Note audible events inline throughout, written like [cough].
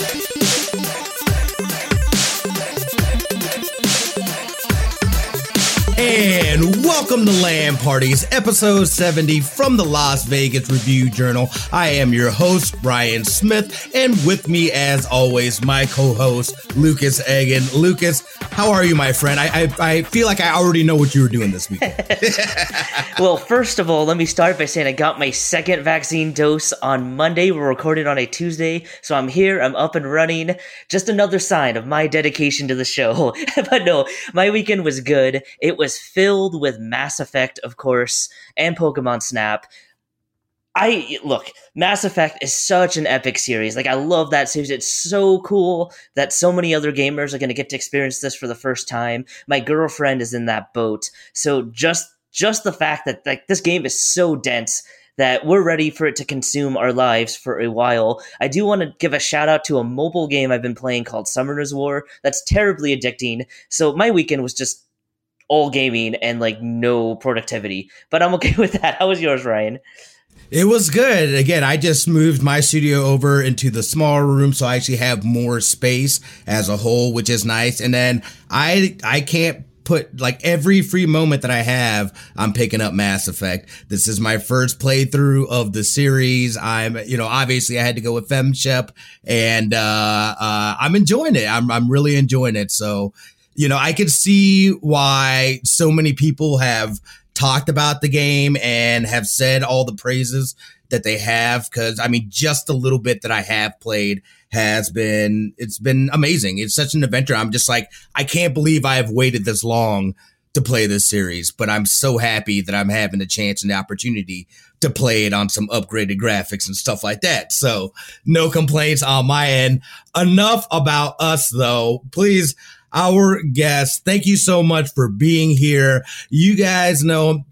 And welcome to Land Parties, episode 70 from the Las Vegas Review Journal. I am your host, Brian Smith, and with me, as always, my co host, Lucas Egan. Lucas, how are you, my friend? I, I, I feel like I already know what you were doing this week. [laughs] [laughs] well, first of all, let me start by saying I got my second vaccine dose on Monday. We're recording on a Tuesday, so I'm here, I'm up and running. Just another sign of my dedication to the show. [laughs] but no, my weekend was good. It was was filled with Mass Effect, of course, and Pokemon Snap. I look, Mass Effect is such an epic series. Like I love that series. It's so cool that so many other gamers are going to get to experience this for the first time. My girlfriend is in that boat. So just just the fact that like this game is so dense that we're ready for it to consume our lives for a while. I do want to give a shout out to a mobile game I've been playing called Summoner's War. That's terribly addicting. So my weekend was just all gaming and like no productivity. But I'm okay [laughs] with that. How was yours, Ryan? It was good. Again, I just moved my studio over into the smaller room, so I actually have more space as a whole, which is nice. And then I I can't put like every free moment that I have, I'm picking up Mass Effect. This is my first playthrough of the series. I'm, you know, obviously I had to go with FemShep and, uh, uh, I'm enjoying it. I'm, I'm really enjoying it. So you know, I can see why so many people have talked about the game and have said all the praises that they have because I mean just a little bit that I have played has been it's been amazing. It's such an adventure. I'm just like I can't believe I have waited this long to play this series, but I'm so happy that I'm having the chance and the opportunity to play it on some upgraded graphics and stuff like that. So, no complaints on my end. Enough about us though. Please our guest. Thank you so much for being here. You guys know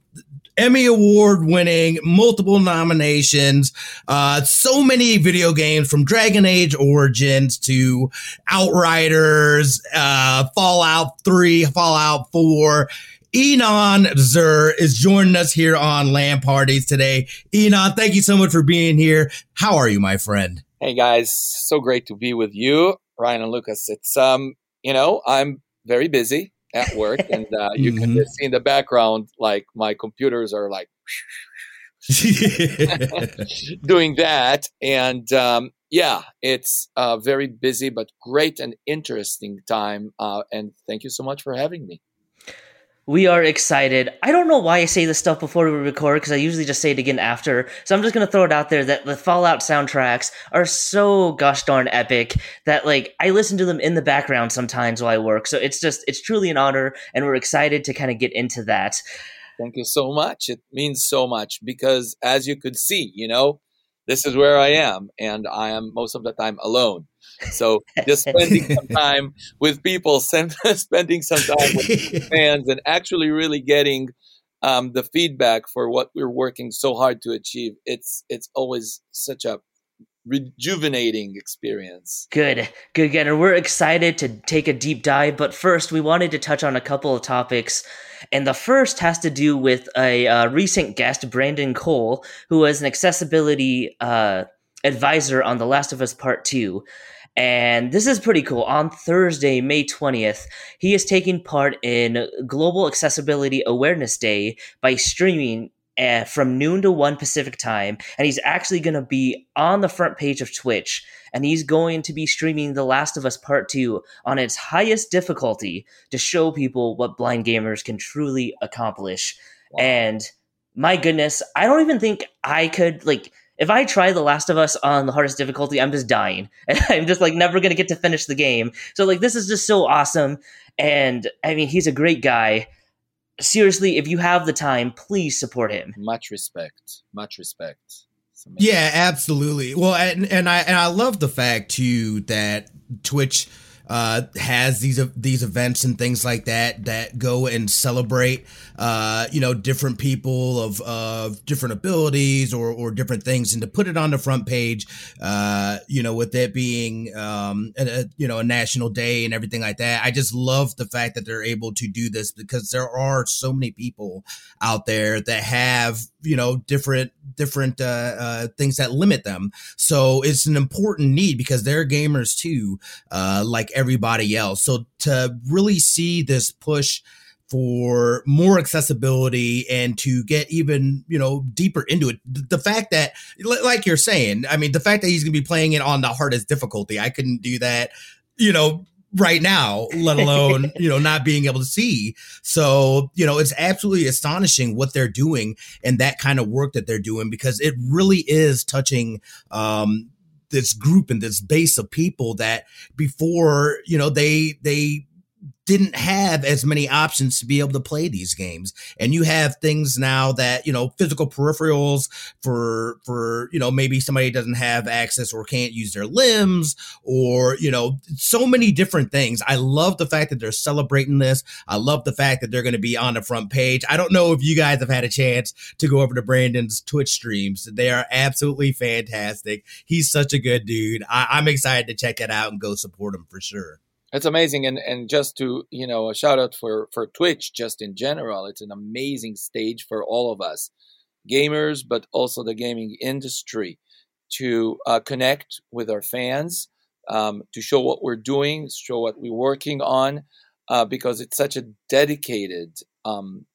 Emmy Award winning, multiple nominations, uh, so many video games from Dragon Age Origins to Outriders, uh, Fallout 3, Fallout 4. Inon Zur is joining us here on Land Parties today. Inon, thank you so much for being here. How are you, my friend? Hey guys, so great to be with you, Ryan and Lucas. It's um you know, I'm very busy at work, [laughs] and uh, you mm-hmm. can just see in the background, like my computers are like [laughs] [laughs] doing that, and um, yeah, it's a very busy but great and interesting time. Uh, and thank you so much for having me. We are excited. I don't know why I say this stuff before we record because I usually just say it again after. So I'm just gonna throw it out there that the Fallout soundtracks are so gosh darn epic that like I listen to them in the background sometimes while I work. So it's just it's truly an honor, and we're excited to kind of get into that. Thank you so much. It means so much because as you could see, you know, this is where I am, and I am most of the time alone. So just [laughs] [laughs] spending some time with people, spending some time with fans, and actually really getting um, the feedback for what we're working so hard to achieve. It's it's always such a rejuvenating experience. Good, good, good. And we're excited to take a deep dive. But first, we wanted to touch on a couple of topics. And the first has to do with a uh, recent guest, Brandon Cole, who was an accessibility uh, advisor on The Last of Us Part 2. And this is pretty cool. On Thursday, May 20th, he is taking part in Global Accessibility Awareness Day by streaming uh, from noon to 1 Pacific time. And he's actually going to be on the front page of Twitch. And he's going to be streaming The Last of Us Part 2 on its highest difficulty to show people what blind gamers can truly accomplish. Wow. And my goodness, I don't even think I could, like, if I try The Last of Us on the hardest difficulty, I'm just dying. [laughs] And I'm just like never going to get to finish the game. So like this is just so awesome. And I mean, he's a great guy. Seriously, if you have the time, please support him. Much respect. Much respect. Yeah, absolutely. Well, and, and I and I love the fact too that Twitch uh, has these these events and things like that that go and celebrate uh, you know different people of of different abilities or or different things. And to put it on the front page uh, you know with it being um, a, a, you know a national day and everything like that I just love the fact that they're able to do this because there are so many people out there that have you know different different uh, uh, things that limit them. So it's an important need because they're gamers too, uh, like everybody else. So to really see this push for more accessibility and to get even you know deeper into it the fact that like you're saying i mean the fact that he's going to be playing it on the hardest difficulty i couldn't do that you know right now let alone [laughs] you know not being able to see. So you know it's absolutely astonishing what they're doing and that kind of work that they're doing because it really is touching um this group and this base of people that before you know they they didn't have as many options to be able to play these games. And you have things now that you know physical peripherals for for you know maybe somebody doesn't have access or can't use their limbs or you know so many different things. I love the fact that they're celebrating this. I love the fact that they're going to be on the front page. I don't know if you guys have had a chance to go over to brandon's twitch streams. They are absolutely fantastic. He's such a good dude. I, i'm excited to check that out and go support him for sure it's amazing and and just to you know a shout out for for twitch just in general it's an amazing stage for all of us gamers but also the gaming industry to uh, connect with our fans um, to show what we're doing show what we're working on uh, because it's such a dedicated um,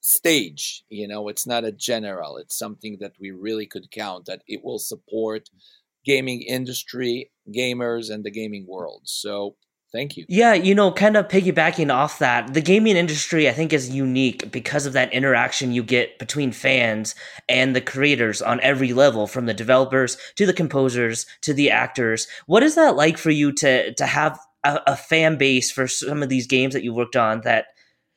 stage you know it's not a general it's something that we really could count that it will support gaming industry gamers and the gaming world. So Thank you. Yeah, you know, kind of piggybacking off that, the gaming industry I think is unique because of that interaction you get between fans and the creators on every level, from the developers to the composers to the actors. What is that like for you to to have a, a fan base for some of these games that you worked on that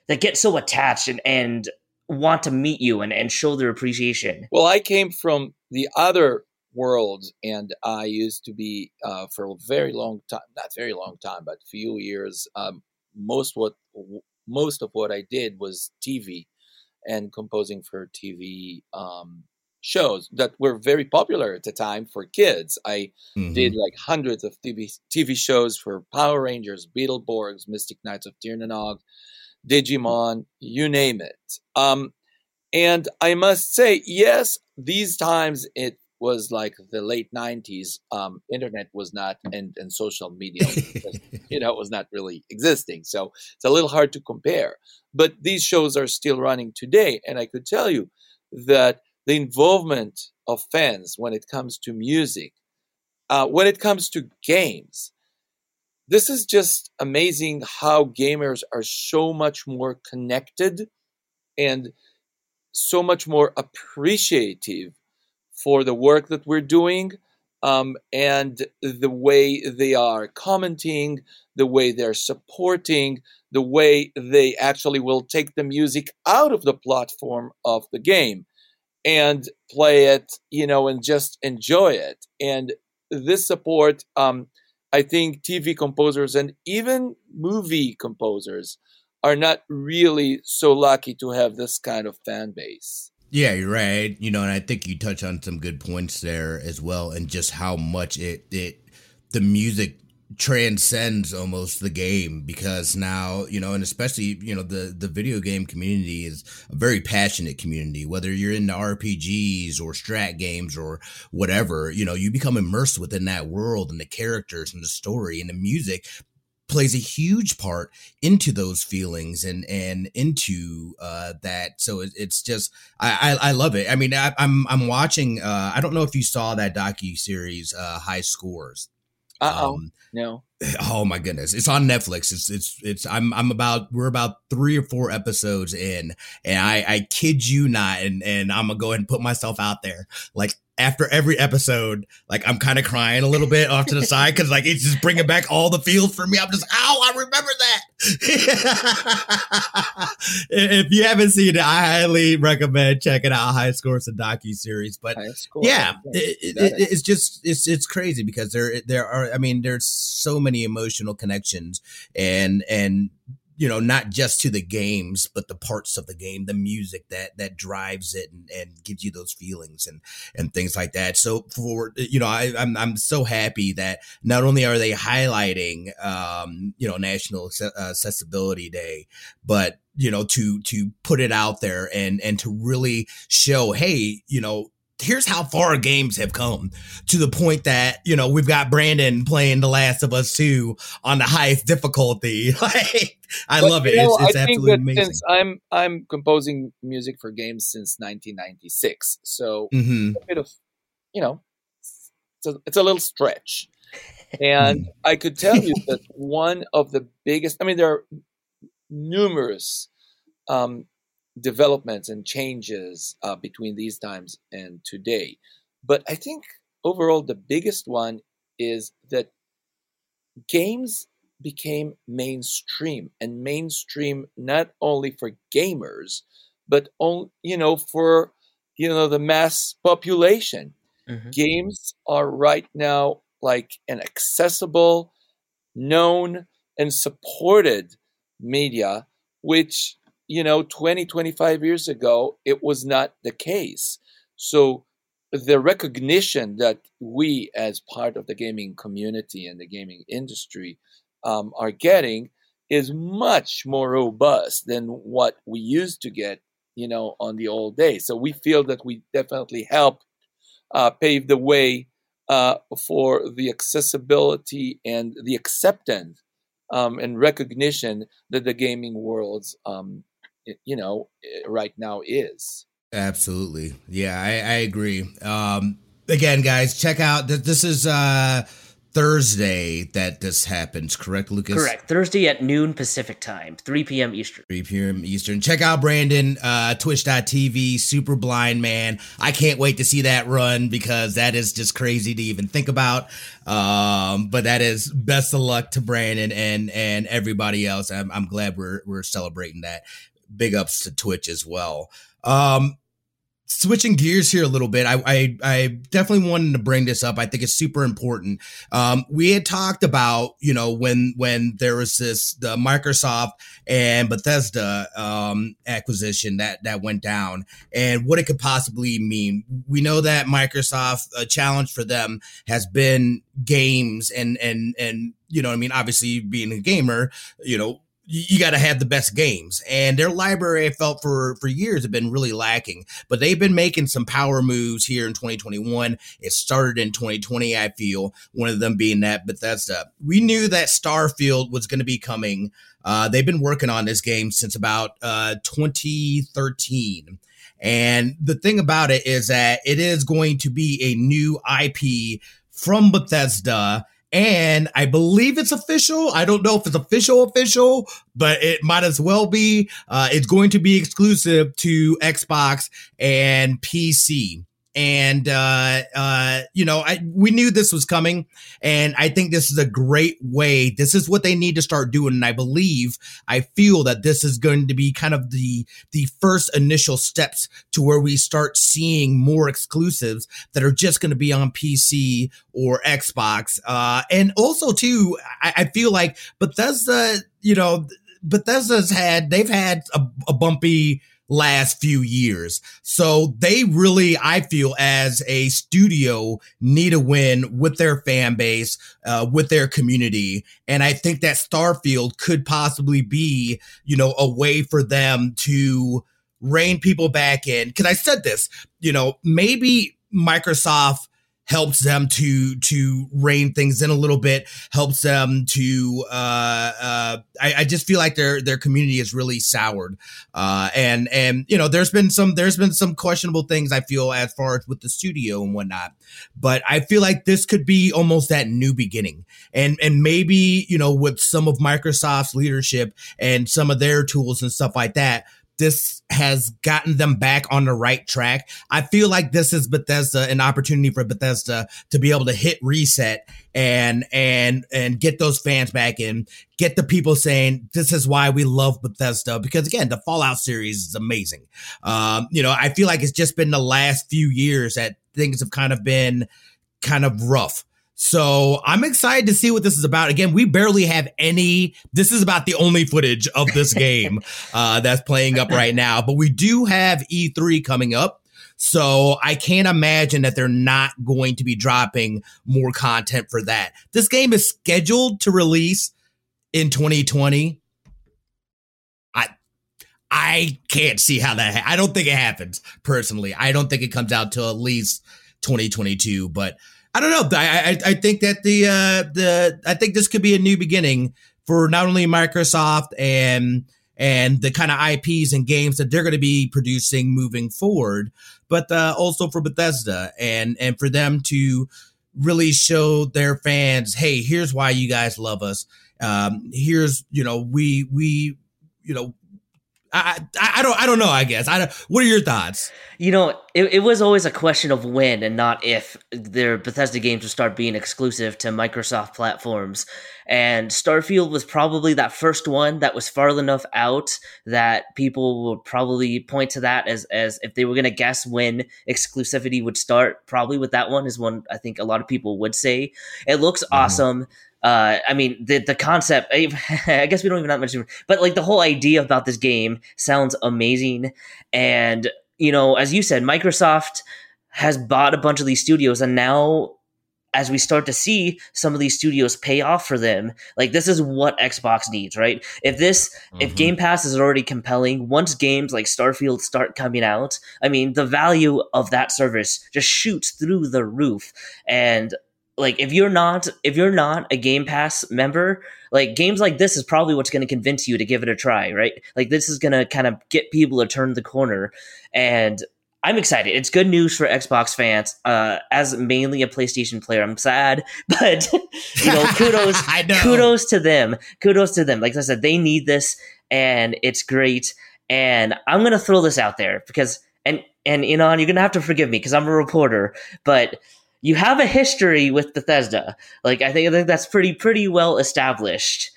that get so attached and, and want to meet you and, and show their appreciation? Well, I came from the other worlds. And I used to be uh, for a very long time, not very long time, but few years. Um, most what most of what I did was TV and composing for TV um, shows that were very popular at the time for kids. I mm-hmm. did like hundreds of TV TV shows for Power Rangers, Beetleborgs, Mystic Knights of Tir Na Nog, Digimon, you name it. Um, and I must say, yes, these times it was like the late 90s um, internet was not and, and social media [laughs] you know was not really existing so it's a little hard to compare. But these shows are still running today and i could tell you that the involvement of fans when it comes to music uh, when it comes to games this is just amazing how gamers are so much more connected and so much more appreciative for the work that we're doing um, and the way they are commenting, the way they're supporting, the way they actually will take the music out of the platform of the game and play it, you know, and just enjoy it. And this support, um, I think TV composers and even movie composers are not really so lucky to have this kind of fan base. Yeah, you're right. You know, and I think you touch on some good points there as well, and just how much it it the music transcends almost the game because now you know and especially you know the the video game community is a very passionate community whether you're into rpgs or strat games or whatever you know you become immersed within that world and the characters and the story and the music plays a huge part into those feelings and and into uh, that. So it, it's just I, I, I love it. I mean I, am I'm, I'm watching. Uh, I don't know if you saw that docu series uh, High Scores. Uh oh. Um, no. Oh my goodness. It's on Netflix. It's it's it's I'm I'm about we're about three or four episodes in and I I kid you not and and I'm gonna go ahead and put myself out there. Like after every episode, like I'm kind of crying a little bit off to the side because like it's just bringing back all the feels for me. I'm just, ow, I remember that. [laughs] if you haven't seen it, I highly recommend checking out High Scores the docu series. But yeah, it, it, it's just it's it's crazy because there there are I mean there's so many emotional connections and and you know, not just to the games, but the parts of the game, the music that that drives it and, and gives you those feelings and and things like that. So for you know, I, I'm I'm so happy that not only are they highlighting um, you know National Accessibility Day, but you know to to put it out there and and to really show, hey, you know, here's how far games have come to the point that you know we've got Brandon playing The Last of Us 2 on the highest difficulty. [laughs] like I but, love it. Know, it's, it's absolutely amazing. Since I'm I'm composing music for games since 1996, so mm-hmm. a bit of you know it's a, it's a little stretch. And mm. I could tell you that one of the biggest, I mean, there are numerous um, developments and changes uh, between these times and today. But I think overall, the biggest one is that games became mainstream and mainstream not only for gamers, but on, you know, for, you know, the mass population. Mm-hmm. Games are right now like an accessible, known, and supported media, which you know 20 25 years ago it was not the case. So the recognition that we as part of the gaming community and the gaming industry um, are getting is much more robust than what we used to get you know on the old days. So we feel that we definitely help uh, pave the way uh, for the accessibility and the acceptance um, and recognition that the gaming world's um, you know right now is absolutely yeah i, I agree um again guys check out that this is uh Thursday that this happens, correct, Lucas? Correct. Thursday at noon Pacific time, 3 p.m. Eastern. 3 p.m. Eastern. Check out Brandon, uh, twitch.tv, superblindman. I can't wait to see that run because that is just crazy to even think about. Um, but that is best of luck to Brandon and and everybody else. I'm, I'm glad we're we're celebrating that big ups to Twitch as well. Um, switching gears here a little bit, I, I, I definitely wanted to bring this up. I think it's super important. Um, we had talked about you know when when there was this the Microsoft and Bethesda um, acquisition that that went down and what it could possibly mean. We know that Microsoft a challenge for them has been games and and and you know I mean obviously being a gamer you know you got to have the best games. And their library i felt for for years have been really lacking. But they've been making some power moves here in 2021 it started in 2020 i feel one of them being that bethesda. We knew that starfield was going to be coming. Uh, they've been working on this game since about uh, 2013 and the thing about it is that it is going to be a new ip from bethesda and I believe it's official. I don't know if it's official, official, but it might as well be. Uh, it's going to be exclusive to Xbox and PC and uh, uh, you know, I we knew this was coming, and I think this is a great way. This is what they need to start doing, and I believe, I feel that this is going to be kind of the the first initial steps to where we start seeing more exclusives that are just going to be on PC or Xbox, uh, and also too, I, I feel like Bethesda, you know, Bethesda's had they've had a, a bumpy last few years. So they really, I feel, as a studio, need a win with their fan base, uh, with their community. And I think that Starfield could possibly be, you know, a way for them to rein people back in. Cause I said this, you know, maybe Microsoft helps them to to rein things in a little bit, helps them to. Uh, uh, I, I, just feel like their their community is really soured, uh, and and you know there's been some there's been some questionable things I feel as far as with the studio and whatnot, but I feel like this could be almost that new beginning, and and maybe you know with some of Microsoft's leadership and some of their tools and stuff like that this has gotten them back on the right track. I feel like this is Bethesda, an opportunity for Bethesda to be able to hit reset and and and get those fans back in, get the people saying this is why we love Bethesda because again, the Fallout series is amazing. Um, you know, I feel like it's just been the last few years that things have kind of been kind of rough So I'm excited to see what this is about. Again, we barely have any. This is about the only footage of this [laughs] game uh, that's playing up right now, but we do have E3 coming up. So I can't imagine that they're not going to be dropping more content for that. This game is scheduled to release in 2020. I I can't see how that. Ha- I don't think it happens personally. I don't think it comes out till at least 2022. But I don't know. I I, I think that the uh, the I think this could be a new beginning for not only Microsoft and and the kind of IPs and games that they're going to be producing moving forward, but uh, also for Bethesda and and for them to really show their fans, hey, here's why you guys love us. Um, here's you know we we you know I, I, I don't I don't know. I guess I don't. What are your thoughts? You know, it, it was always a question of when and not if their Bethesda games would start being exclusive to Microsoft platforms. And Starfield was probably that first one that was far enough out that people would probably point to that as as if they were going to guess when exclusivity would start. Probably with that one is one I think a lot of people would say. It looks mm. awesome uh, I mean, the the concept. I [laughs] guess we don't even have much, but like the whole idea about this game sounds amazing. And you know, as you said, Microsoft has bought a bunch of these studios, and now as we start to see some of these studios pay off for them, like this is what Xbox needs, right? If this, mm-hmm. if Game Pass is already compelling, once games like Starfield start coming out, I mean, the value of that service just shoots through the roof. And like if you're not if you're not a game pass member like games like this is probably what's going to convince you to give it a try right? Like this is going to kind of get people to turn the corner. And i'm excited. It's good news for xbox fans. Uh as mainly a playstation player i'm sad [laughs] but you know kudos [laughs] know. kudos to them. Kudos to them. Like i said they need this and it's great. And i'm going to throw this out there because and and you know you're going to have to forgive me because i'm a reporter but you have a history with Bethesda. Like I think I think that's pretty pretty well established.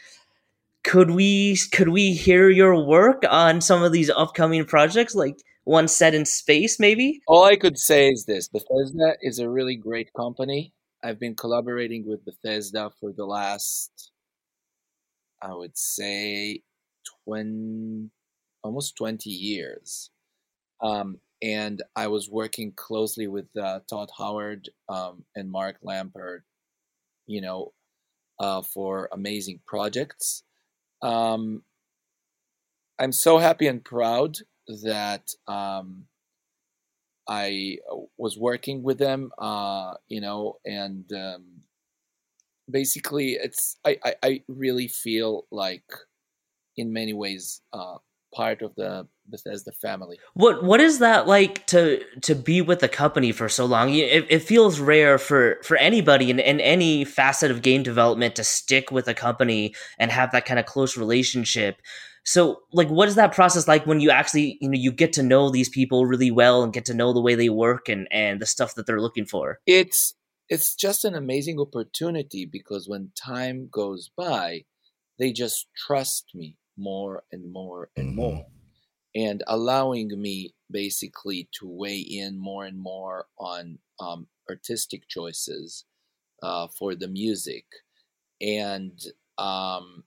Could we could we hear your work on some of these upcoming projects like one set in space maybe? All I could say is this, Bethesda is a really great company. I've been collaborating with Bethesda for the last I would say 20 almost 20 years. Um, and I was working closely with uh, Todd Howard um, and Mark Lampert, you know, uh, for amazing projects. Um, I'm so happy and proud that um, I was working with them, uh, you know, and um, basically, it's I, I, I really feel like, in many ways, uh, part of the Bethesda family. What what is that like to to be with the company for so long? It, it feels rare for for anybody in, in any facet of game development to stick with a company and have that kind of close relationship. So, like, what is that process like when you actually, you know, you get to know these people really well and get to know the way they work and and the stuff that they're looking for? It's it's just an amazing opportunity because when time goes by, they just trust me more and more and mm-hmm. more and allowing me basically to weigh in more and more on um, artistic choices uh, for the music and um,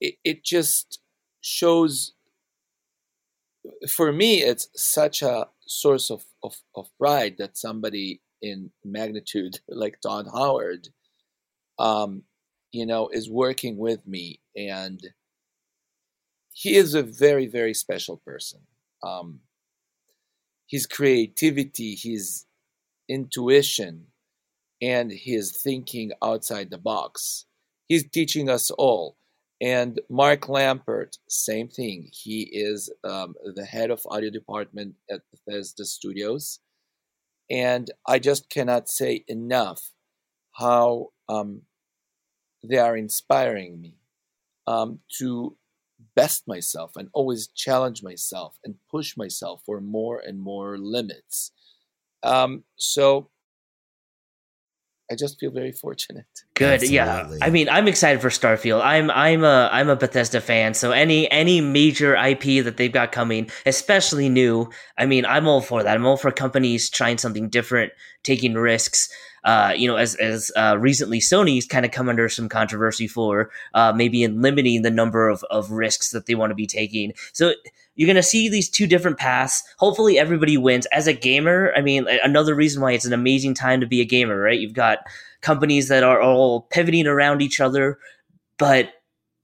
it, it just shows for me it's such a source of, of, of pride that somebody in magnitude [laughs] like Todd Howard um, you know is working with me and he is a very very special person. Um, his creativity his intuition and his thinking outside the box. He's teaching us all. And mark lampert same thing. He is um, the head of audio department at bethesda studios. And i just cannot say enough how um, they are inspiring me um, to best myself and always challenge myself and push myself for more and more limits. Um, so I just feel very fortunate. Good, Absolutely. yeah. I mean, I'm excited for Starfield. I'm I'm a I'm a Bethesda fan, so any any major IP that they've got coming, especially new, I mean, I'm all for that. I'm all for companies trying something different taking risks. Uh, you know, as as uh, recently Sony's kind of come under some controversy for uh, maybe in limiting the number of, of risks that they want to be taking. So you're going to see these two different paths. Hopefully, everybody wins. As a gamer, I mean, another reason why it's an amazing time to be a gamer, right? You've got companies that are all pivoting around each other, but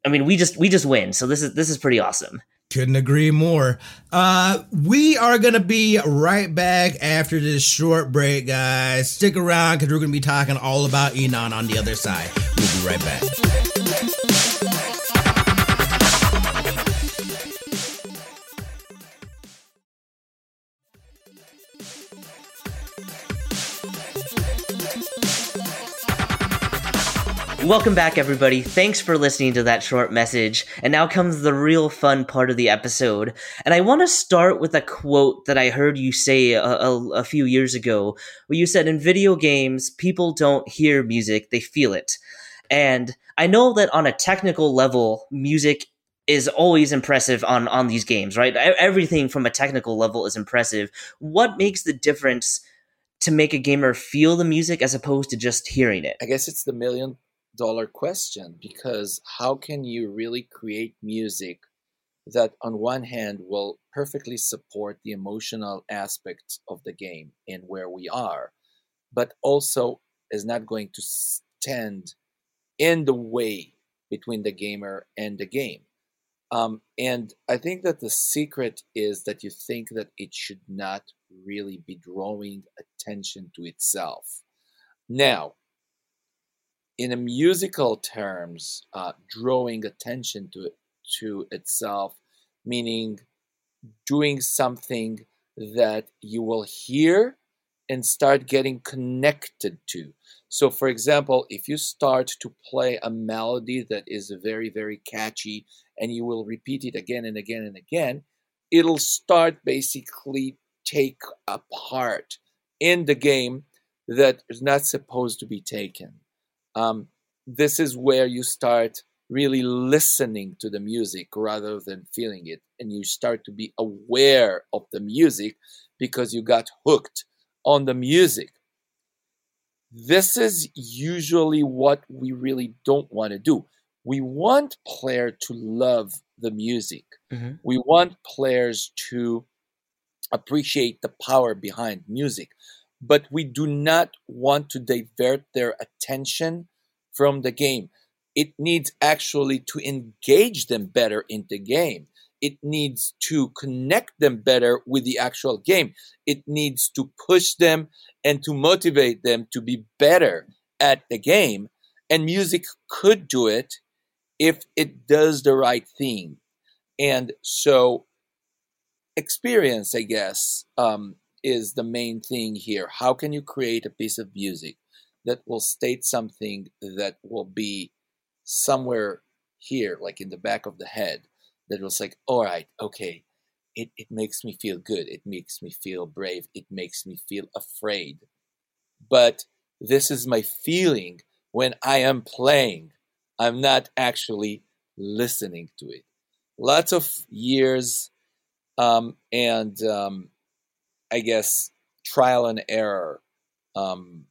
I mean, we just we just win. So this is this is pretty awesome. Couldn't agree more. Uh, we are gonna be right back after this short break, guys. Stick around because we're gonna be talking all about Inon on the other side. We'll be right back. Welcome back, everybody. Thanks for listening to that short message. And now comes the real fun part of the episode. And I want to start with a quote that I heard you say a, a, a, few years ago, where you said, In video games, people don't hear music, they feel it. And I know that on a technical level, music is always impressive on on these games, right? Everything from a technical level is impressive. What makes the difference to make a gamer feel the music as opposed to just hearing it? I guess it's the million dollar question because how can you really create music that on one hand will perfectly support the emotional aspects of the game and where we are but also is not going to stand in the way between the gamer and the game. Um, and i think that the secret is that you think that it should not really be drawing attention to itself. Now in a musical terms, uh, drawing attention to to itself, meaning doing something that you will hear and start getting connected to. So, for example, if you start to play a melody that is very, very catchy and you will repeat it again and again and again, it'll start basically take a part in the game that is not supposed to be taken um, this is where you start really listening to the music rather than feeling it. And you start to be aware of the music because you got hooked on the music. This is usually what we really don't want to do. We want player to love the music. Mm-hmm. We want players to appreciate the power behind music but we do not want to divert their attention from the game. It needs actually to engage them better in the game. It needs to connect them better with the actual game. It needs to push them and to motivate them to be better at the game. And music could do it if it does the right thing. And so, experience, I guess, um, is the main thing here. How can you create a piece of music that will state something that will be somewhere here, like in the back of the head, that was like, all right, okay, it, it makes me feel good. It makes me feel brave. It makes me feel afraid. But this is my feeling when I am playing. I'm not actually listening to it. Lots of years um, and um, I guess, trial and error um,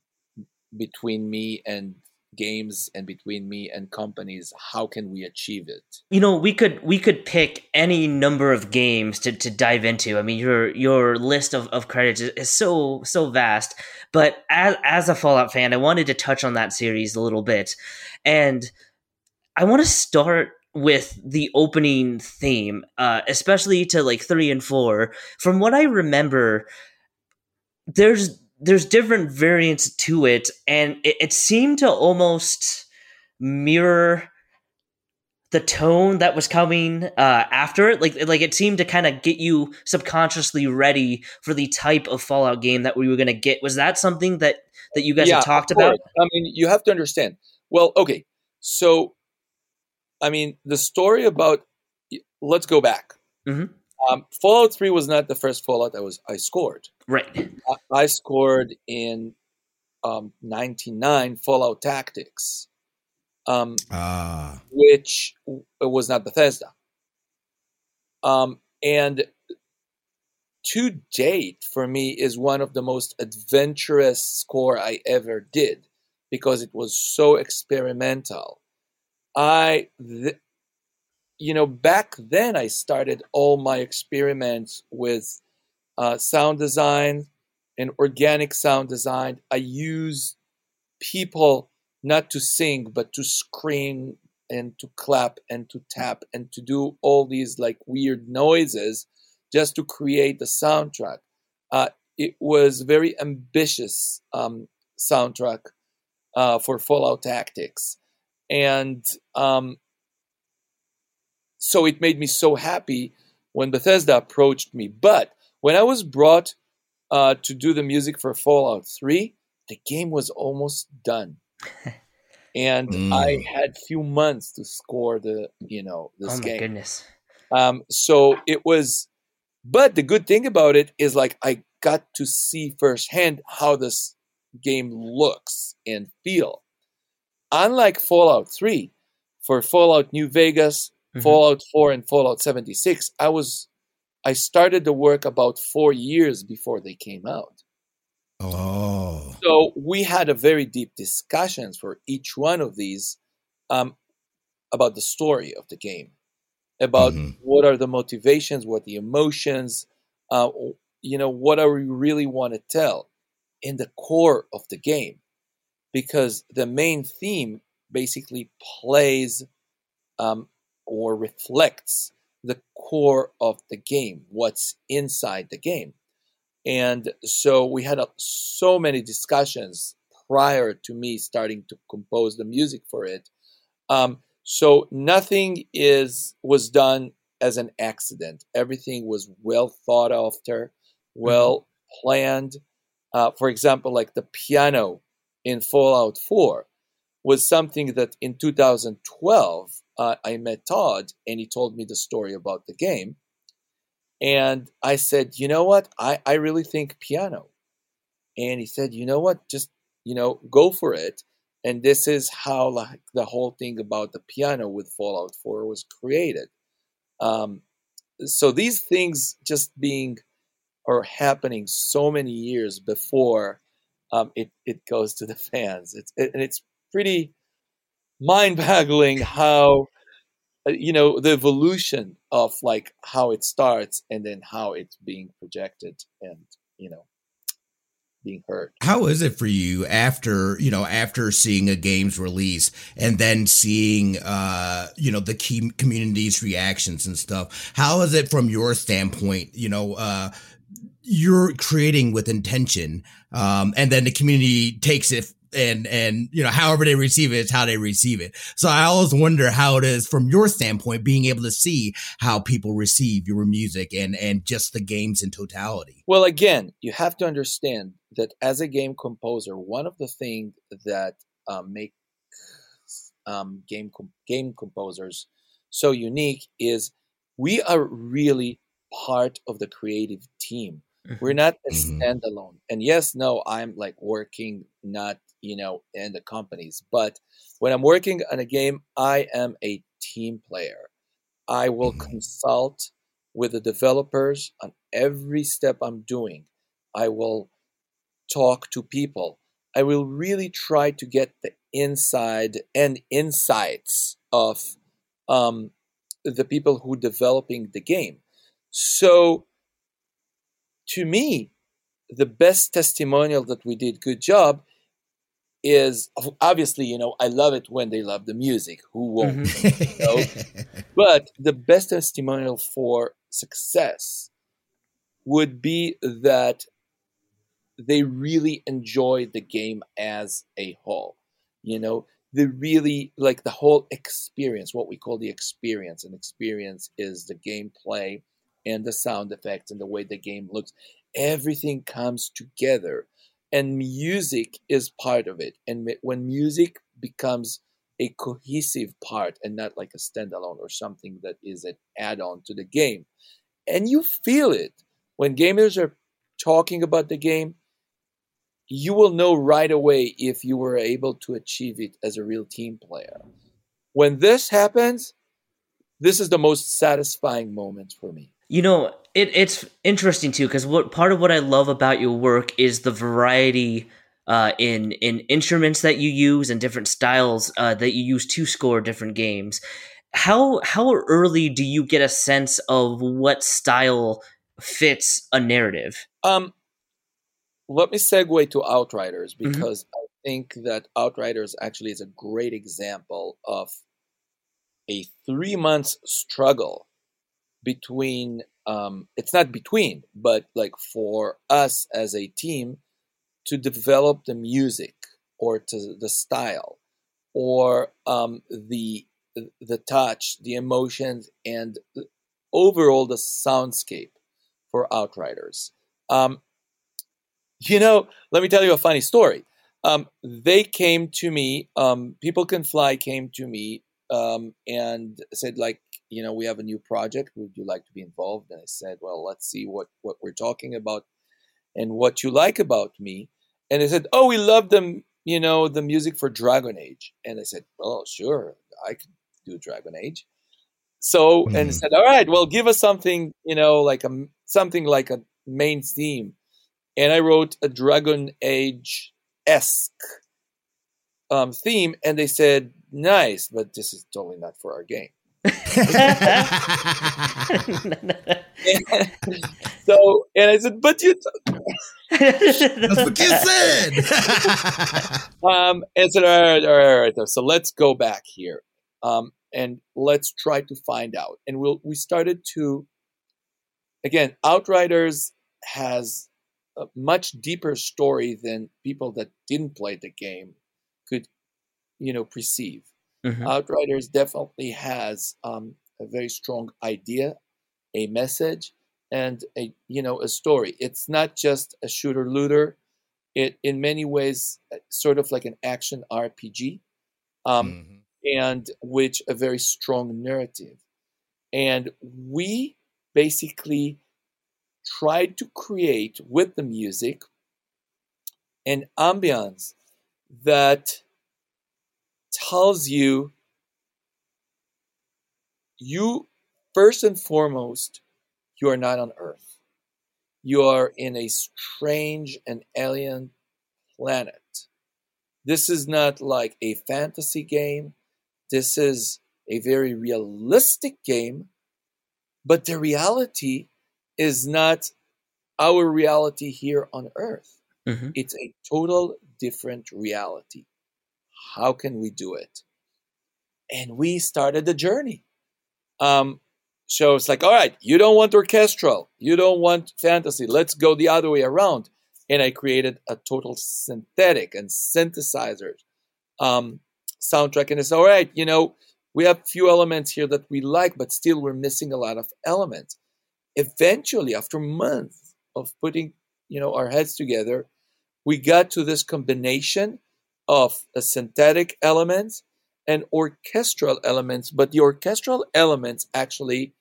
between me and games and between me and companies how can we achieve it? You know we could we could pick any number of games to, to dive into. I mean your your list of, of credits is, so so vast. But as as a fallout fan i wanted to touch on that series a little bit. And i want to start with the opening theme, uh, especially to like three and four. From what I remember, there's there's different variants to it, and it, it seemed to almost mirror the tone that was coming uh, after it. Like like it seemed to kind of get you subconsciously ready for the type of Fallout game that we were going to get. Was that something that that you guys yeah, had talked about? I mean, you have to understand. Well, okay, so I mean, the story about let's go back. Mm-hmm. Um, Fallout Three was not the first Fallout I was I scored. Right. I, I scored in um, '99 Fallout Tactics, um, ah. which was not Bethesda. Um, and to date for me is one of the most adventurous score I ever did because it was so experimental. I, th- you know, back then I started all my experiments with uh, sound design and organic sound design. I use people not to sing, but to scream and to clap and to tap and to do all these like weird noises just to create the soundtrack. Uh, it was very ambitious um, soundtrack uh, for Fallout Tactics, and um, so it made me so happy when Bethesda approached me. But when I was brought uh, to do the music for Fallout Three, the game was almost done. [laughs] and mm. I had few months to score the you know this oh my game. goodness. Um, so it was but the good thing about it is like I got to see firsthand how this game looks and feel. Unlike Fallout 3, for Fallout New Vegas, mm-hmm. Fallout 4 and Fallout 76, I was I started the work about 4 years before they came out. Oh. So we had a very deep discussions for each one of these um, about the story of the game about mm-hmm. what are the motivations, what the emotions, uh, you know, what are we really want to tell in the core of the game, because the main theme basically plays um, or reflects the core of the game, what's inside the game. And so we had a, so many discussions prior to me starting to compose the music for it. Um, so nothing is was done as an accident. Everything was well thought after, well mm-hmm. planned. Uh, for example, like the piano in Fallout 4 was something that in 2012 uh, I met Todd and he told me the story about the game. And I said, you know what? I, I really think piano. And he said, you know what? Just, you know, go for it and this is how like the whole thing about the piano with Fallout 4 was created. Um, so these things just being or happening so many years before um, it it goes to the fans. It's it, and it's pretty mind-boggling how uh, you know the evolution of like how it starts and then how it's being projected and you know being heard. How is it for you after, you know, after seeing a game's release and then seeing, uh, you know, the key community's reactions and stuff? How is it from your standpoint, you know, uh, you're creating with intention, um, and then the community takes it and and you know however they receive it is how they receive it. So i always wonder how it is from your standpoint being able to see how people receive your music and and just the games in totality. Well again you have to understand that as a game composer one of the things that um, make um, game com- game composers so unique is we are really part of the creative team we're not a mm-hmm. standalone and yes no i'm like working not you know, in the companies. But when I'm working on a game, I am a team player. I will mm-hmm. consult with the developers on every step I'm doing. I will talk to people. I will really try to get the inside and insights of um, the people who developing the game. So, to me, the best testimonial that we did good job is obviously you know I love it when they love the music. Who won't? Mm-hmm. You know? [laughs] but the best testimonial for success would be that they really enjoy the game as a whole. You know, they really like the whole experience, what we call the experience. And experience is the gameplay and the sound effects and the way the game looks. Everything comes together and music is part of it. And when music becomes a cohesive part and not like a standalone or something that is an add-on to the game. And you feel it. When gamers are talking about the game you will know right away if you were able to achieve it as a real team player. When this happens this is the most satisfying moment for me You know, it, it's interesting too because what part of what I love about your work is the variety uh, in in instruments that you use and different styles uh, that you use to score different games. How how early do you get a sense of what style fits a narrative? Um, let me segue to Outriders mm-hmm. because mm-hmm. I think that Outriders actually is a great example of a three months struggle between um, it's not between but like for us as a team to develop the music or to the style or um, the the touch the emotions and overall the soundscape for outriders. Um, you know let me tell you a funny story. Um, they came to me um, people can fly came to me um, and said like you know we have a new project. Would you like to be involved? And i said well let's see what what we're talking about and what you like about me. And they said oh we love them you know the music for dragon age. And i said oh sure i can do dragon age. So mm-hmm. and said all right well give us something you know like a something like a main theme. And i wrote a dragon age esque um, theme and they said nice but this is totally not for our game [laughs] so, and I said, but you. T- That's what you said. [laughs] um, and said, all right, all right, all right. So let's go back here, um, and let's try to find out. And we'll we started to. Again, Outriders has a much deeper story than people that didn't play the game could, you know, perceive. Mm-hmm. Outriders definitely has um, a very strong idea, a message, and a you know a story. It's not just a shooter looter. It in many ways uh, sort of like an action RPG, um, mm-hmm. and which a very strong narrative. And we basically tried to create with the music an ambiance that tells you you first and foremost you are not on earth. You are in a strange and alien planet. This is not like a fantasy game. This is a very realistic game. But the reality is not our reality here on earth. Mm-hmm. it's a total different reality how can we do it? And we started the journey. Um, so it's like, all right, you don't want orchestral, you don't want fantasy, let's go the other way around. And I created a total synthetic and synthesizer um, soundtrack. And it's all right, you know, we have few elements here that we like, but still we're missing a lot of elements. Eventually, after months of putting, you know, our heads together, we got to this combination of a synthetic elements and orchestral elements, but the orchestral elements actually,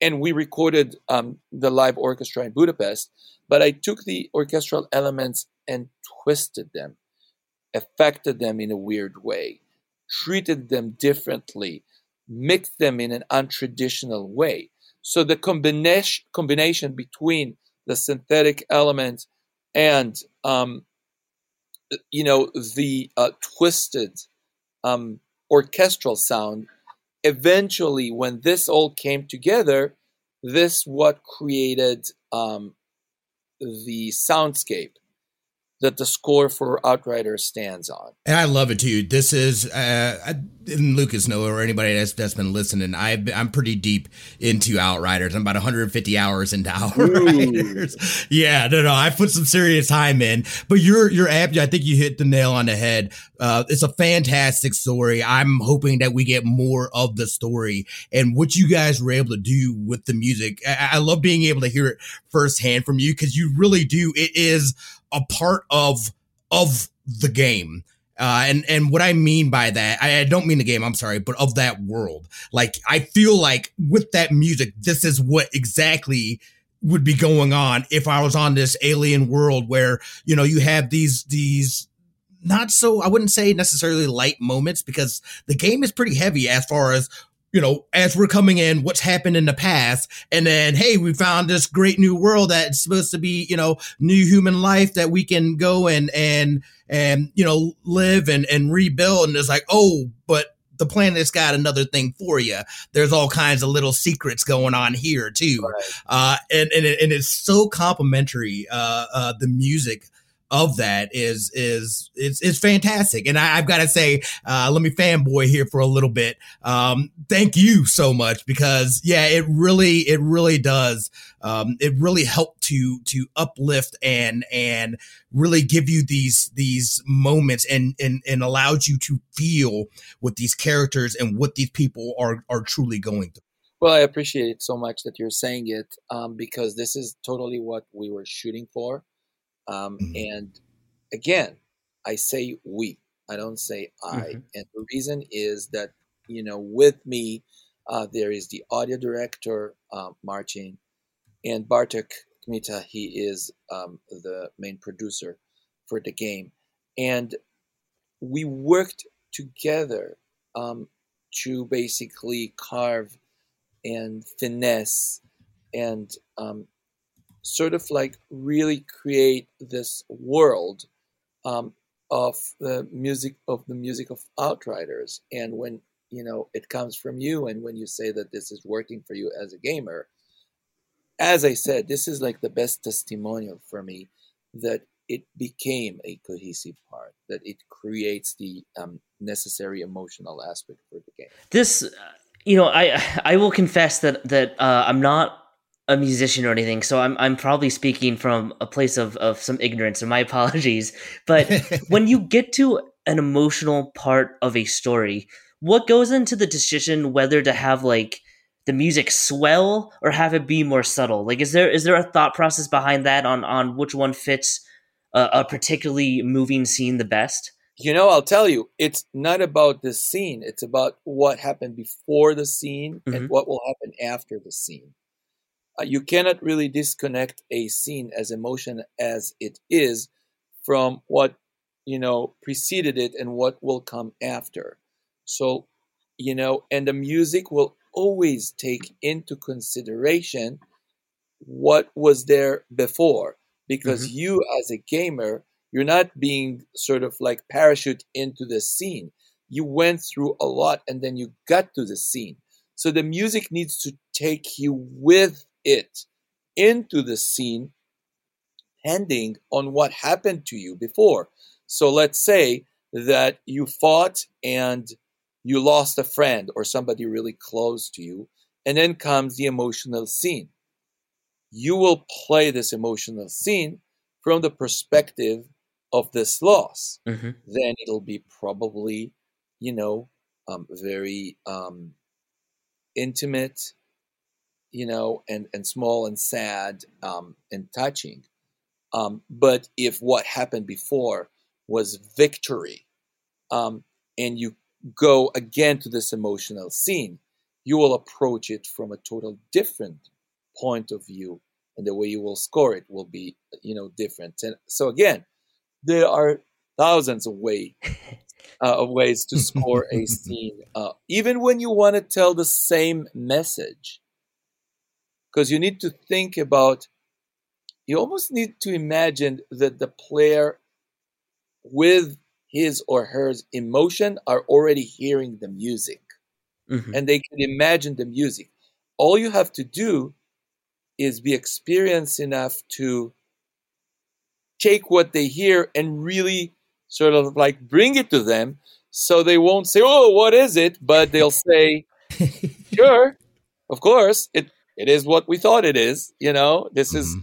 and we recorded um, the live orchestra in Budapest, but I took the orchestral elements and twisted them, affected them in a weird way, treated them differently, mixed them in an untraditional way. So the combination combination between the synthetic elements and um, you know the uh, twisted um, orchestral sound eventually when this all came together this what created um, the soundscape that the score for Outriders stands on. And I love it too. This is, uh, Lucas know or anybody that's, that's been listening, i am pretty deep into Outriders. I'm about 150 hours into [laughs] Outriders. Ooh. Yeah, no, no, I put some serious time in. But your your app, I think you hit the nail on the head. Uh, it's a fantastic story. I'm hoping that we get more of the story and what you guys were able to do with the music. I, I love being able to hear it firsthand from you because you really do. It is a part of of the game. Uh, and and what I mean by that, I, I, don't mean the game. I'm sorry, but of that world. Like I feel like with that music, this is what exactly would be going on if I was on this alien world where you know you have these these not so I wouldn't say necessarily light moments because the game is pretty heavy as far as you know, as we're coming in, what's happened in the past, and then hey, we found this great new world that's supposed to be, you know, new human life that we can go and and and you know live and and rebuild, and it's like, oh, but the planet's got another thing for you. There's all kinds of little secrets going on here too, right. uh, and and, it, and it's so complimentary. Uh, uh, the music of that is is is, it's fantastic. And I, have got to say, uh, let me fanboy here for a little bit. Um, thank you so much because yeah, it really it really does. Um, it really helped to to uplift and and really give you these these moments and and and allows you to feel what these characters and what these people are are truly going through. Well, I appreciate it so much that you're saying it um, because this is totally what we were shooting for. Um, mm-hmm. And again, I say we, I don't say I. Mm-hmm. And the reason is that, you know, with me, uh, there is the audio director, uh, Martin, and Bartek Kmita, he is um, the main producer for the game. And we worked together um, to basically carve and finesse and um, sort of like really create this world um, of the music of the music of outriders. And when you know it comes from you and when you say that this is working for you as a gamer as i said this is like the best testimonial for me that it became a cohesive part that it creates the um, necessary emotional aspect for the game. This you know i i will confess that that uh, i'm not a musician or anything, so I'm I'm probably speaking from a place of of some ignorance, and my [laughs] apologies. But [laughs] when you get to an emotional part of a story, what goes into the decision whether to have like the music swell or have it be more subtle? Like, is there is there a thought process behind that on on which one fits a, a particularly moving scene the best? You know, I'll tell you, it's not about the scene. It's about what happened before the scene mm-hmm. and what will happen after the scene. Uh, you cannot really disconnect a scene as emotion as it is from what you know preceded it and what will come after. So you know and the music will always take into consideration what was there before because mm-hmm. you as a gamer you're not being sort of like parachute into the scene. You went through a lot and then you got to the scene. So the music needs to take you with it into the scene depending on what happened to you before. So let's say that you fought and you lost a friend or somebody really close to you, and then comes the emotional scene. You will play this emotional scene from the perspective of this loss. Mm-hmm. Then it'll be probably, you know, um, very um, intimate, you know, and, and small and sad um, and touching. Um, but if what happened before was victory, um, and you go again to this emotional scene, you will approach it from a total different point of view, and the way you will score it will be, you know, different. And so again, there are thousands of way [laughs] uh, of ways to score a [laughs] scene, uh, even when you want to tell the same message because you need to think about you almost need to imagine that the player with his or her emotion are already hearing the music. Mm-hmm. and they can imagine the music. All you have to do is be experienced enough to take what they hear and really sort of like bring it to them so they won't say oh what is it? But they'll say [laughs] sure of course it it is what we thought it is. You know, this mm-hmm. is,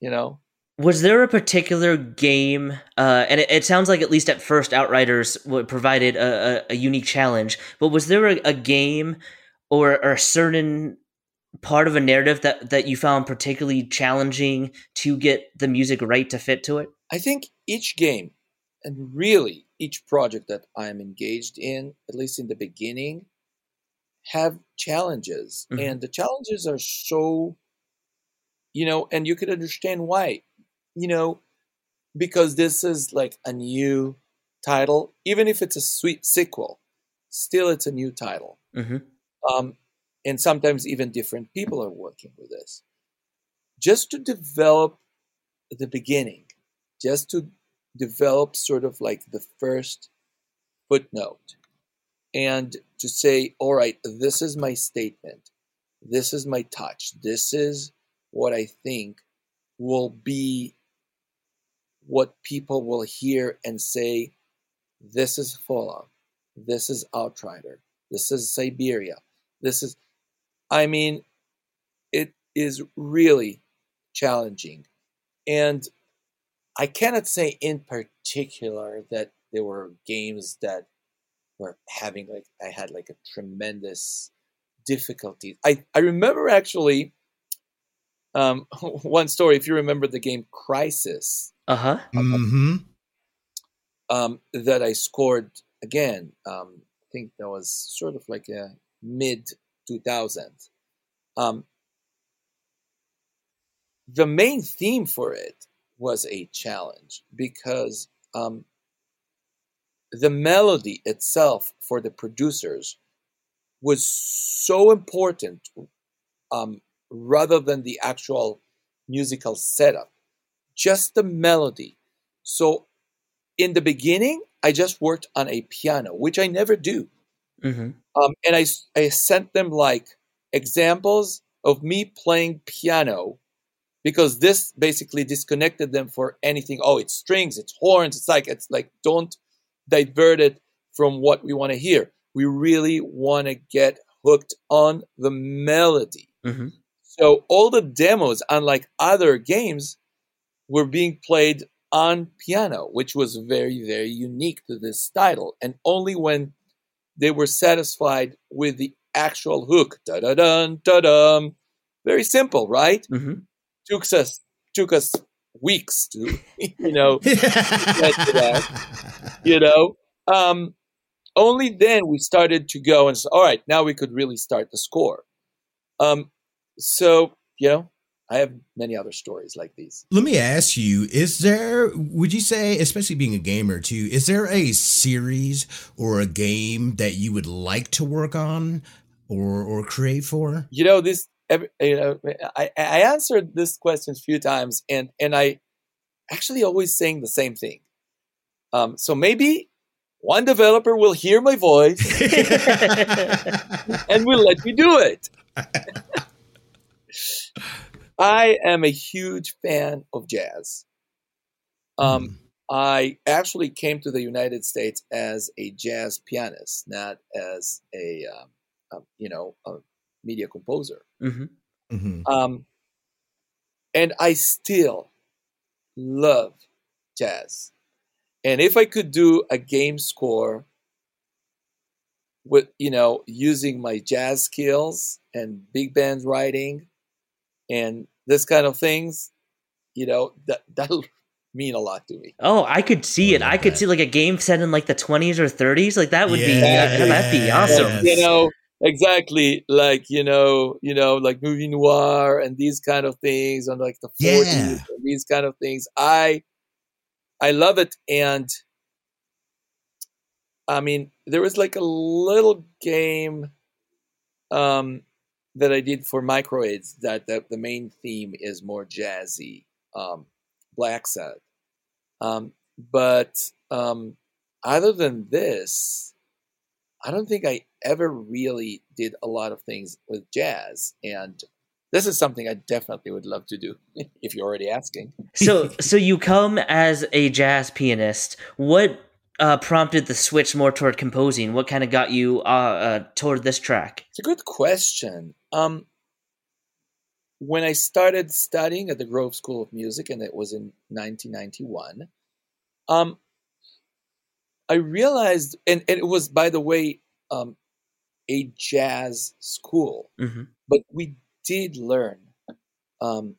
you know. Was there a particular game, uh, and it, it, sounds like at least at first Outriders provided a, a, a unique challenge, but was there a, a game or, or a certain part of a narrative that, that you found particularly challenging to get the music right to fit to it? I think each game, and really each project that I am engaged in, at least in the beginning, have challenges mm-hmm. and the challenges are so you know and you could understand why you know because this is like a new title even if it's a sweet sequel still it's a new title mm-hmm. um, and sometimes even different people are working with this, just to develop the beginning, just to develop sort of like the first footnote, and to say, all right, this is my statement, this is my touch, this is what I think will be what people will hear and say, this is Fallout, this is Outrider, this is Syberia, this is, I mean, it is really challenging. And I cannot say in particular that there were games that were having like, I had like a tremendous difficulty. I, I remember actually um, [laughs] one story, if you remember the game Crysis, Uh huh. Mm-hmm. Um, that I scored again. Um, I think that was sort of like a mid 2000s. Um, the main theme for it was a challenge because um, the melody itself for the producers was so important um, rather than the actual musical setup, just the melody. So in the beginning, I just worked on a piano, which I never do. Mm-hmm. Um, and I, I sent them like examples of me playing piano because this basically disconnected them for anything. Oh, it's strings, it's horns. It's like, it's like, don't divert it from what we want to hear. We really want to get hooked on the melody. Mm-hmm. So all the demos, unlike other games, were being played on piano, which was very, very unique to this title. And only when they were satisfied with the actual hook, da da da dum, very simple, right? Mm-hmm. Took us took us weeks to, [laughs] you [laughs] know, that, you know. Um, only then we started to go and say, all right, now we could really start the score. Um, so you know i have many other stories like these Let me ask you, is there, would you say, especially being a gamer too, is there a series or a game that you would like to work on or, or create for? you know this every, you know I, I answered this question a few times and and i actually always saying the same thing. Um, so maybe one developer will hear my voice and will let me do it. I am a huge fan of jazz. Um, Hmm. I actually came to the United States as a jazz pianist, not as a, um, um, you know, a media composer. Mm-hmm. Mhm. Um, and I still love jazz. And if I could do a game score with, you know, using my jazz skills and big band writing and this kind of things, you know, that [laughs] that'll mean a lot to me. Oh, I could see it. I could see like a game set in like the 20s or 30s. Like that would be Yeah, that'd be yeah. awesome. you know exactly like you know you know like movie noir and these kind of things and like the 40s Yeah. and these kind of things i i love it and i mean there was like a little game um that i did for Microids that the, the main theme is more jazzy um Blacksad um but um other than this I don't think I ever really did a lot of things with jazz, and this is something I definitely would love to do. [laughs] If you're already asking, So [laughs] so you come as a jazz pianist. What uh, prompted the switch more toward composing? What kind of got you uh, uh, toward this track? it's a good question. Um, when I started studying at the Grove School of Music, and it was in 1991, um, I realized, and, and it was, by the way, um, a jazz school. Mm-hmm. but we did learn um,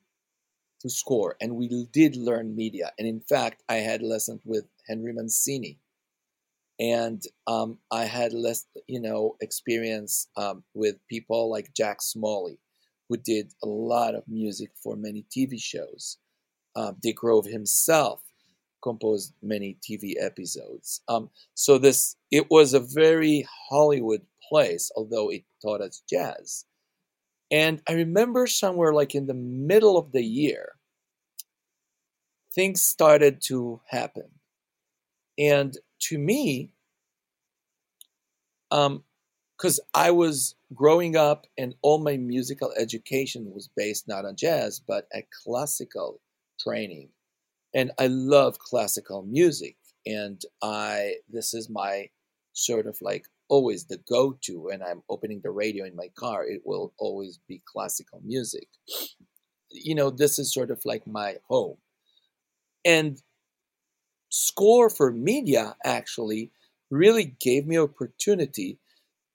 to score and we did learn media and in fact i had lessons with henry mancini and um, i had less you know experience um, with people like jack smalley who did a lot of music for many tv shows uh, dick grove himself composed many tv episodes um, so this it was a very hollywood place, although it taught us jazz. And I remember somewhere like in the middle of the year, things started to happen. And to me, um, because I was growing up and all my musical education was based not on jazz, but at classical training. And I love classical music. And I, this is my sort of like always the go to when I'm opening the radio in my car. It will always be classical music. You know, this is sort of like my home. And score for media actually really gave me opportunity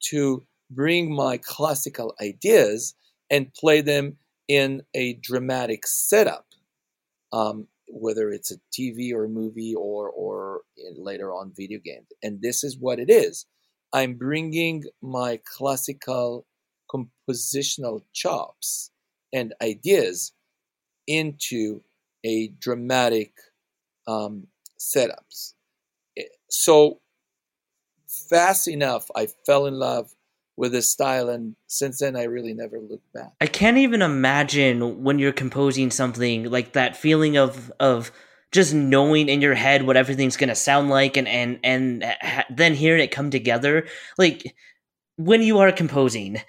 to bring my classical ideas and play them in a dramatic setup, um, whether it's a TV or a movie or or later on video games. And this is what it is. I'm bringing my classical compositional chops and ideas into a dramatic um, setups. Eh, so fast enough, I fell in love with this style, and since then, I really never looked back. I can't even imagine when you're composing something like that feeling of of just knowing in your head what everything's gonna sound like, and and and ha- then hearing it come together. Like when you are composing,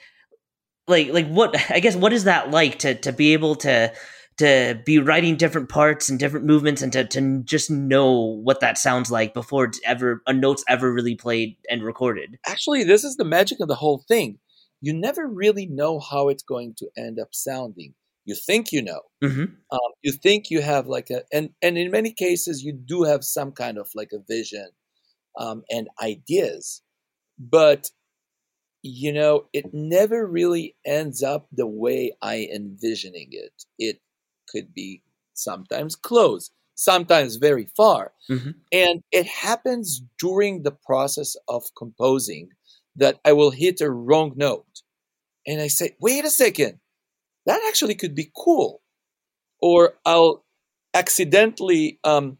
like like what I guess what is that like to to be able to to be writing different parts and different movements and to, to just know what that sounds like before it's ever a note's ever really played and recorded. Actually, this is the magic of the whole thing. You never really know how it's going to end up sounding. You think you know. Mm-hmm. Um, you think you have like a and and in many cases you do have some kind of like a vision um, and ideas, but you know it never really ends up the way I envisioning it. It could be sometimes close, sometimes very far. Mm-hmm. And it happens during the process of composing that I will hit a wrong note. And I say, wait a second, that actually could be cool. Or I'll accidentally, um,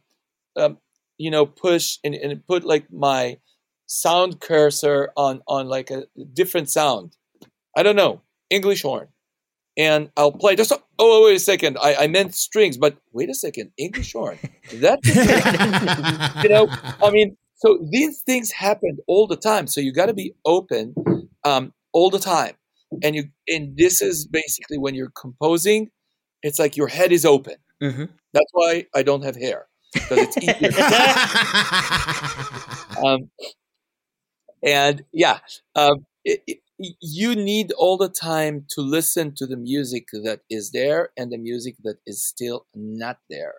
um, you know, push and, and put like my sound cursor on, on like a different sound. I don't know, English horn and I'll play just oh wait a second. I, I meant strings but wait a second. English horn. That's [laughs] [laughs] you know I mean so these things happen all the time. So you got to be open um, all the time. And you and this is basically when you're composing it's like your head is open. Mm-hmm. that's why I don't have hair because it's easier. [laughs] Um, and yeah um, it, it, you need all the time to listen to the music that is there and the music that is still not there.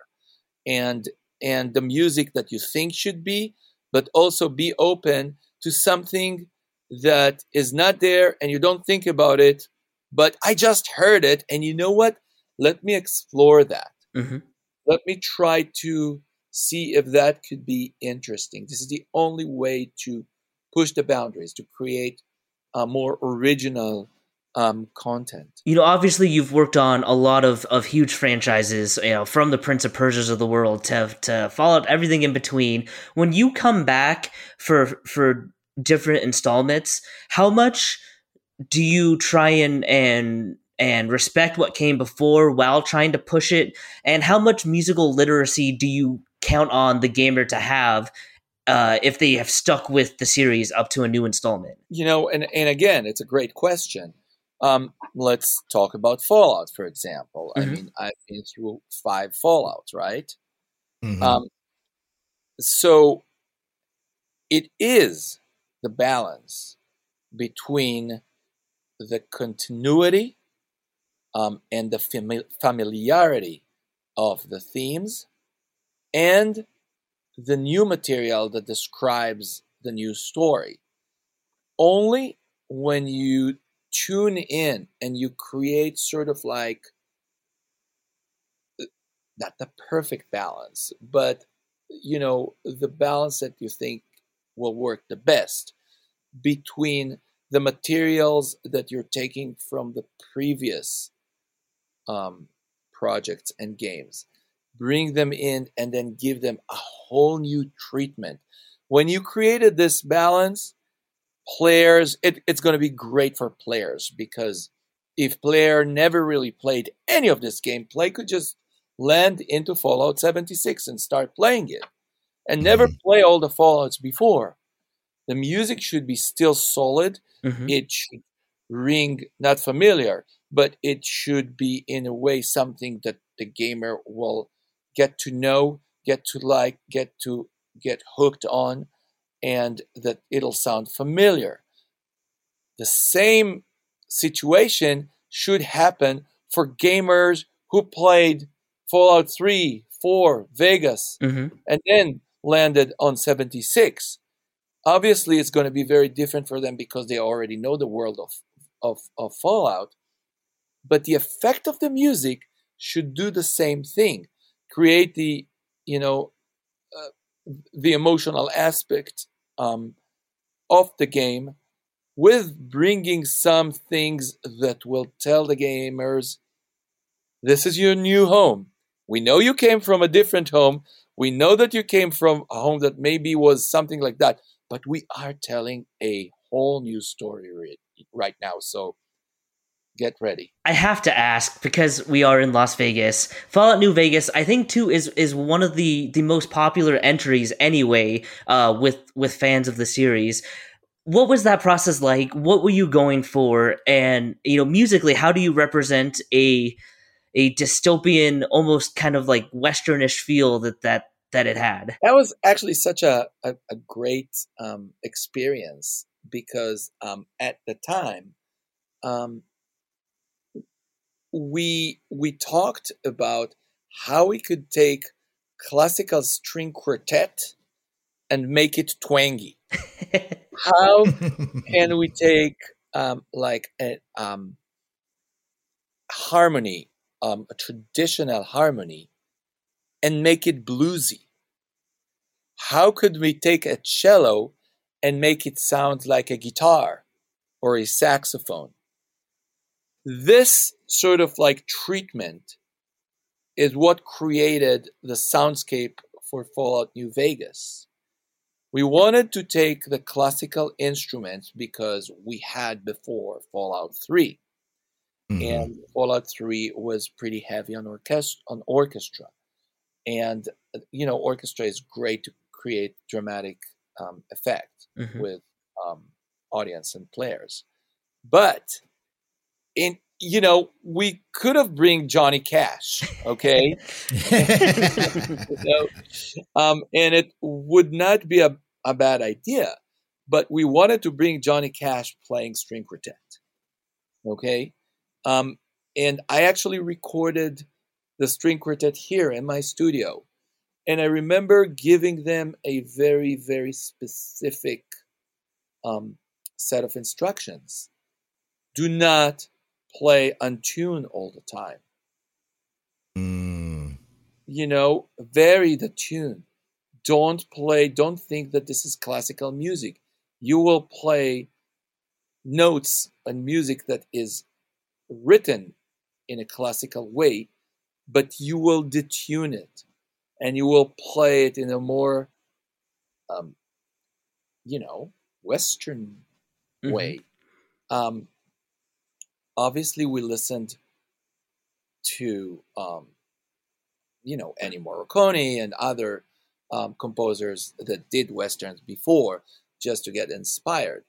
And and the music that you think should be but also be open to something that is not there and you don't think about it but i just heard it and you know what? Let me explore that. Mm-hmm. let me try to see if that could be interesting. This is the only way to push the boundaries to create uh, more original um, content. You know, obviously, you've worked on a lot of, of huge franchises. You know, from the Prince of Persia's of the world to to Fallout, everything in between. When you come back for for different installments, how much do you try and and and respect what came before while trying to push it? And how much musical literacy do you count on the gamer to have uh, if they have stuck with the series up to a new installment? You know, and, and again, it's a great question. Um, let's talk about Fallout, for example. Mm-hmm. I mean, I've been through five Fallouts, right? Mm-hmm. Um, so it is the balance between the continuity um, and the fami- familiarity of the themes and the new material that describes the new story. Only when you tune in and you create sort of like not the perfect balance, but you know, the balance that you think will work the best between the materials that you're taking from the previous um, projects and games bring them in, and then give them a whole new treatment. When you created this balance, players, it, it's going to be great for players because if player never really played any of this game, play could just land into Fallout 76 and start playing it and never Mhm. play all the Fallouts before. The music should be still solid. Mhm. It should ring not familiar, but it should be in a way something that the gamer will get to know, get to like, get to get hooked on, and that it'll sound familiar. The same situation should happen for gamers who played Fallout 3, 4, Vegas, Mhm. and then landed on 76. Obviously, it's going to be very different for them because they already know the world of, of, of Fallout. But the effect of the music should do the same thing, create the, you know, uh, the emotional aspect um, of the game with bringing some things that will tell the gamers this is your new home. We know you came from a different home. We know that you came from a home that maybe was something like that, but we are telling a whole new story right now. So get ready. I have to ask because we are in Las Vegas. Fallout New Vegas, I think too is is one of the the most popular entries anyway uh with with fans of the series. What was that process like? What were you going for? And you know, musically, how do you represent a a dystopian almost kind of like westernish feel that that that it had? That was actually such a, a, a great um, experience because um, at the time, um, we we talked about how we could take classical string quartet and make it twangy. [laughs] How can we take um, like a um, harmony, um, a traditional harmony, and make it bluesy? How could we take a cello and make it sound like a guitar or a saxophone? This sort of like treatment is what created the soundscape for Fallout New Vegas. We wanted to take the classical instruments because we had before Fallout 3 Mhm. and Fallout 3 was pretty heavy on orchestra on orchestra. And you know, orchestra is great to create dramatic um, effect Mhm. with um, audience and players. But in you know, we could have bring Johnny Cash, okay? know? [laughs] [laughs] um, and it would not be a, a bad idea. But we wanted to bring Johnny Cash playing string quartet, okay? Um, and I actually recorded the string quartet here in my studio. And I remember giving them a very, very specific um, set of instructions. Do not play on tune all the time. Mm. You know, vary the tune. Don't play, don't think that this is classical music. You will play notes and music that is written in a classical way, but you will detune it and you will play it in a more, um, you know, Western Mhm. way. Um, obviously, we listened to, um, you know, Ennio Morricone and other um, composers that did westerns before, just to get inspired.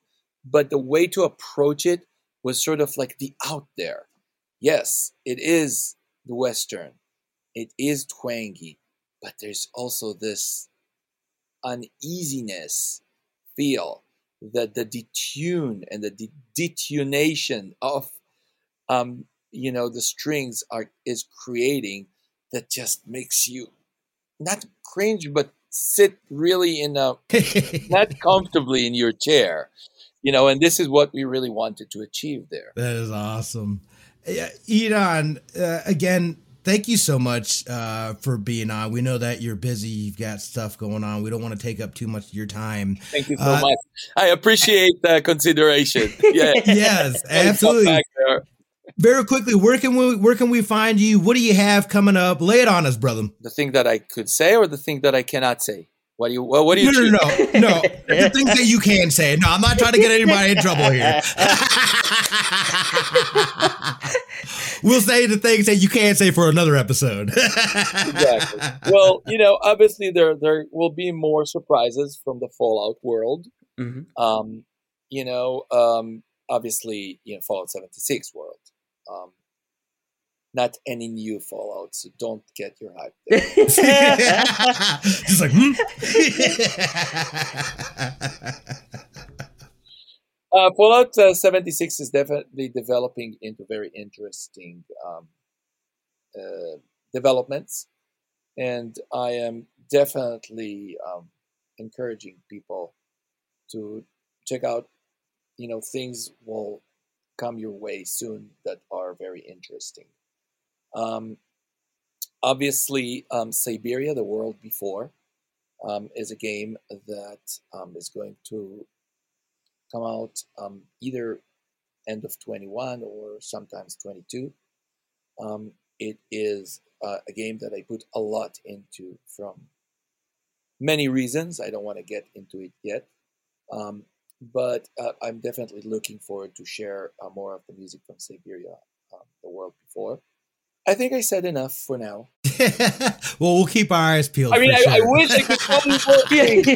But the way to approach it was sort of like the out there. Yes, it is the western. It is twangy, but there's also this uneasiness feel that the detune and the de- detunation of um, you know the strings are is creating that just makes you not cringe but sit really in a not [laughs] comfortably in your chair you know and this is what we really wanted to achieve there That is awesome. Yeah, uh, again, thank you so much uh, for being on. We know that you're busy, you've got stuff going on. We don't want to take up too much of your time. thank you so Uh, much i appreciate the consideration [laughs] yeah [laughs] Yes, absolutely. Back there. Very quickly, where can we where can we find you? What do you have coming up? Lay it on us, brother. the thing that i could say or the thing that i cannot say What do you? What, what do you? No, no, no, no. The things that you can say. No, I'm not trying to get anybody in trouble here. [laughs] we'll say the things that you can't say for another episode. exactly. Well, you know, obviously there there will be more surprises from the Fallout world. Mhm. Um, you know, um, obviously, you know, Fallout 76 world. Um, not any new Fallout, so don't get your hype [laughs] there. [laughs] Just like, hmm? [laughs] Uh, Fallout uh, 76 is definitely developing into very interesting um, uh, developments, and I am definitely um, encouraging people to check out. You know, things will come your way soon that are very interesting. Um, obviously, um, Syberia, the world before, um, is a game that um, is going to come out um, either end of 21 or sometimes 22. Um, it is uh, a game that I put a lot into from many reasons. I don't want to get into it yet. Um, but uh, I'm definitely looking forward to share uh, more of the music from Syberia, um, the world before. I think I said enough for now. [laughs] well, we'll keep our eyes peeled. I mean, for I, I wish I could tell you more [laughs] things.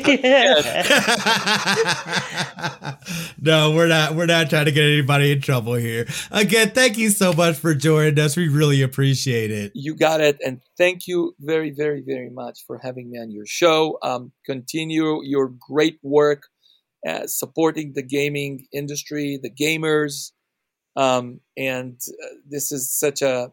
[laughs] no, we're not. We're not trying to get anybody in trouble here. Again, thank you so much for joining us. We really appreciate it. You got it. And thank you very, very, very much for having me on your show. Um, continue your great work uh, supporting the gaming industry, the gamers. Um, and uh, this is such a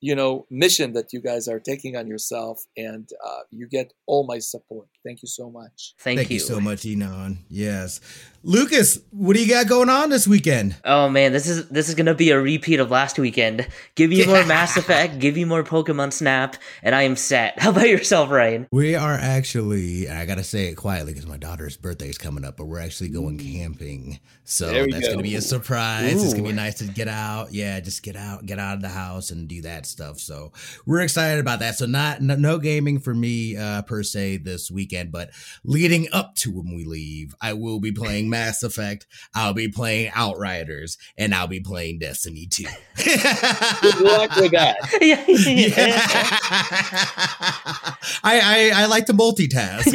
you know mission that you guys are taking on yourself and uh, you get all my support thank you so much Thank, Thank you you so much, Inon. Yes, Lucas, what do you got going on this weekend? Oh man, this is this is gonna be a repeat of last weekend. Give you more [laughs] Mass Effect, give you more Pokemon Snap, and I am set. [laughs] How about yourself, Ryan? We are actually, I gotta say it quietly because my daughter's birthday is coming up, but we're actually going camping. So that's go. gonna be a surprise. It's gonna be nice to get out. Yeah, just get out, get out of the house and do that stuff. So we're excited about that. So not no, no gaming for me uh, per se this weekend, but leading up to when we leave, I will be playing Mass Effect. I'll be playing Outriders, and I'll be playing Destiny 2. good luck with that [laughs] [laughs] yeah, Yeah. [laughs] I, I I like to multitask.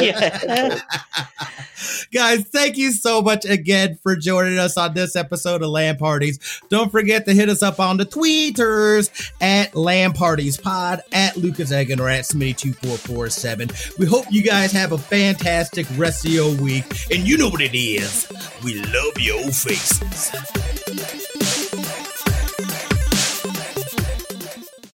yeah. Guys, thank you so much again for joining us on this episode of LAN Parties. Don't forget to hit us up on the tweeters at LAN Parties Pod, at Lucas Egan, or at Smitty2447. We hope you guys have a fantastic rest of your week. And you know what it is. We love your faces.